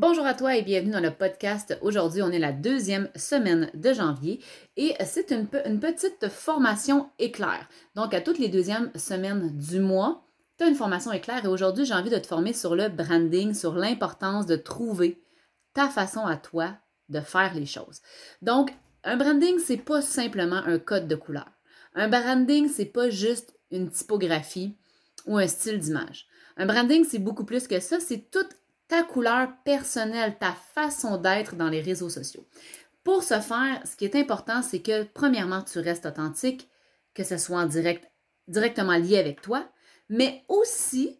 Bonjour à toi et bienvenue dans le podcast. Aujourd'hui, on est la deuxième semaine de janvier et c'est une, petite formation éclair. Donc, à toutes les deuxièmes semaines du mois, tu as une formation éclair et aujourd'hui, j'ai envie de te former sur le branding, sur l'importance de trouver ta façon à toi de faire les choses. Donc, un branding, c'est pas simplement un code de couleur. Un branding, c'est pas juste une typographie ou un style d'image. Un branding, c'est beaucoup plus que ça, c'est toute ta couleur personnelle, ta façon d'être dans les réseaux sociaux. Pour ce faire, ce qui est important, c'est que premièrement, tu restes authentique, que ce soit en direct, directement lié avec toi, mais aussi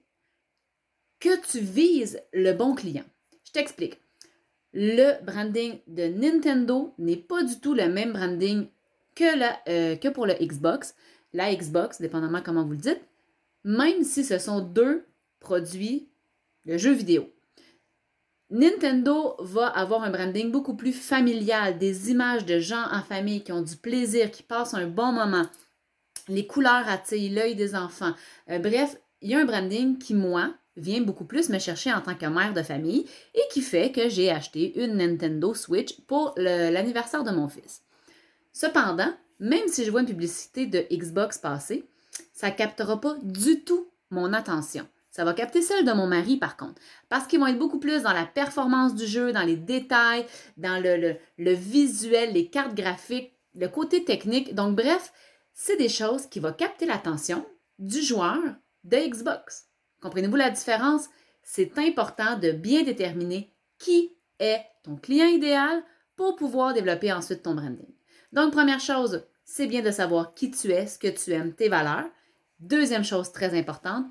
que tu vises le bon client. Je t'explique. Le branding de Nintendo n'est pas du tout le même branding que, euh, que pour le Xbox. La Xbox, dépendamment comment vous le dites, même si ce sont deux produits de jeux vidéo. Nintendo va avoir un branding beaucoup plus familial, des images de gens en famille qui ont du plaisir, qui passent un bon moment. Les couleurs attirent l'œil des enfants. Euh, bref, il y a un branding qui, moi, vient beaucoup plus me chercher en tant que mère de famille et qui fait que j'ai acheté une Nintendo Switch pour l'anniversaire de mon fils. Cependant, même si je vois une publicité de Xbox passer, ça ne captera pas du tout mon attention. Ça va capter celle de mon mari, par contre, parce qu'ils vont être beaucoup plus dans la performance du jeu, dans les détails, dans le, visuel, les cartes graphiques, le côté technique. Donc, bref, c'est des choses qui vont capter l'attention du joueur de Xbox. Comprenez-vous la différence? C'est important de bien déterminer qui est ton client idéal pour pouvoir développer ensuite ton branding. Donc, première chose, c'est bien de savoir qui tu es, ce que tu aimes, tes valeurs. Deuxième chose très importante,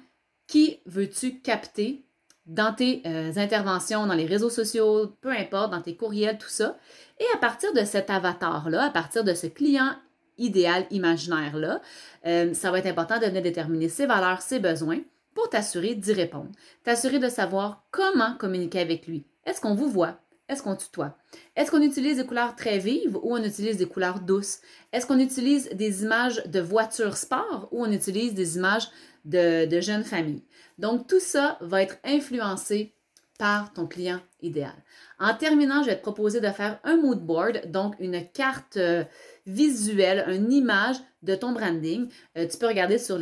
qui veux-tu capter dans tes euh, interventions, dans les réseaux sociaux, peu importe, dans tes courriels, tout ça? Et à partir de cet avatar-là, à partir de ce client idéal, imaginaire-là, euh, ça va être important de venir déterminer ses valeurs, ses besoins pour t'assurer d'y répondre. T'assurer de savoir comment communiquer avec lui. Est-ce qu'on vous voit? Est-ce qu'on tutoie? Est-ce qu'on utilise des couleurs très vives ou on utilise des couleurs douces? Est-ce qu'on utilise des images de voitures sport ou on utilise des images de, jeunes familles. Donc, tout ça va être influencé par ton client idéal. En terminant, je vais te proposer de faire un mood board, donc une carte euh, visuelle, une image de ton branding. Euh, tu peux regarder sur,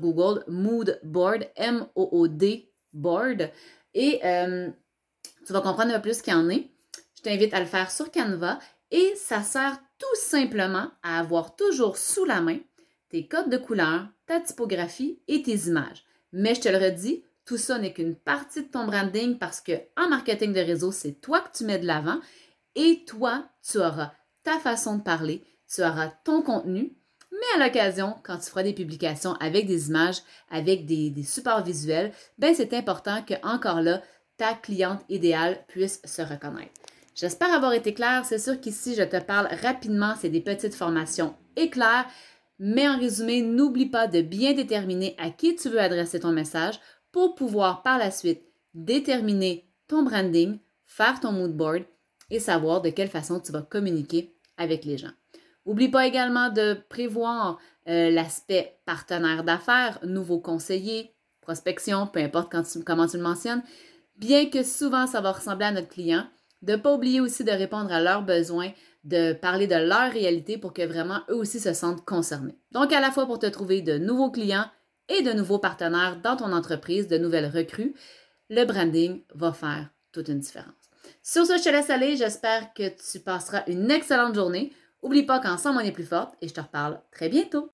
Google Mood Board, M-O-O-D Board, et euh, tu vas comprendre un peu plus ce qu'il y en est. Je t'invite à le faire sur Canva et ça sert tout simplement à avoir toujours sous la main tes codes de couleur, ta typographie et tes images. Mais je te le redis, tout ça n'est qu'une partie de ton branding parce que en marketing de réseau, c'est toi que tu mets de l'avant et toi, tu auras ta façon de parler, tu auras ton contenu, mais à l'occasion, quand tu feras des publications avec des images, avec des, des supports visuels, ben c'est important que encore là, ta cliente idéale puisse se reconnaître. J'espère avoir été claire. C'est sûr qu'ici, je te parle rapidement. C'est des petites formations éclairs. Mais en résumé, n'oublie pas de bien déterminer à qui tu veux adresser ton message pour pouvoir par la suite déterminer ton branding, faire ton mood board et savoir de quelle façon tu vas communiquer avec les gens. N'oublie pas également de prévoir euh, l'aspect partenaire d'affaires, nouveau conseiller, prospection, peu importe comment tu le mentionnes, bien que souvent ça va ressembler à notre client, de ne pas oublier aussi de répondre à leurs besoins, de parler de leur réalité pour que vraiment eux aussi se sentent concernés. Donc à la fois pour te trouver de nouveaux clients et de nouveaux partenaires dans ton entreprise, de nouvelles recrues, le branding va faire toute une différence. Sur ce, je te laisse aller. J'espère que tu passeras une excellente journée. Oublie pas qu'ensemble, on est plus forte et je te reparle très bientôt.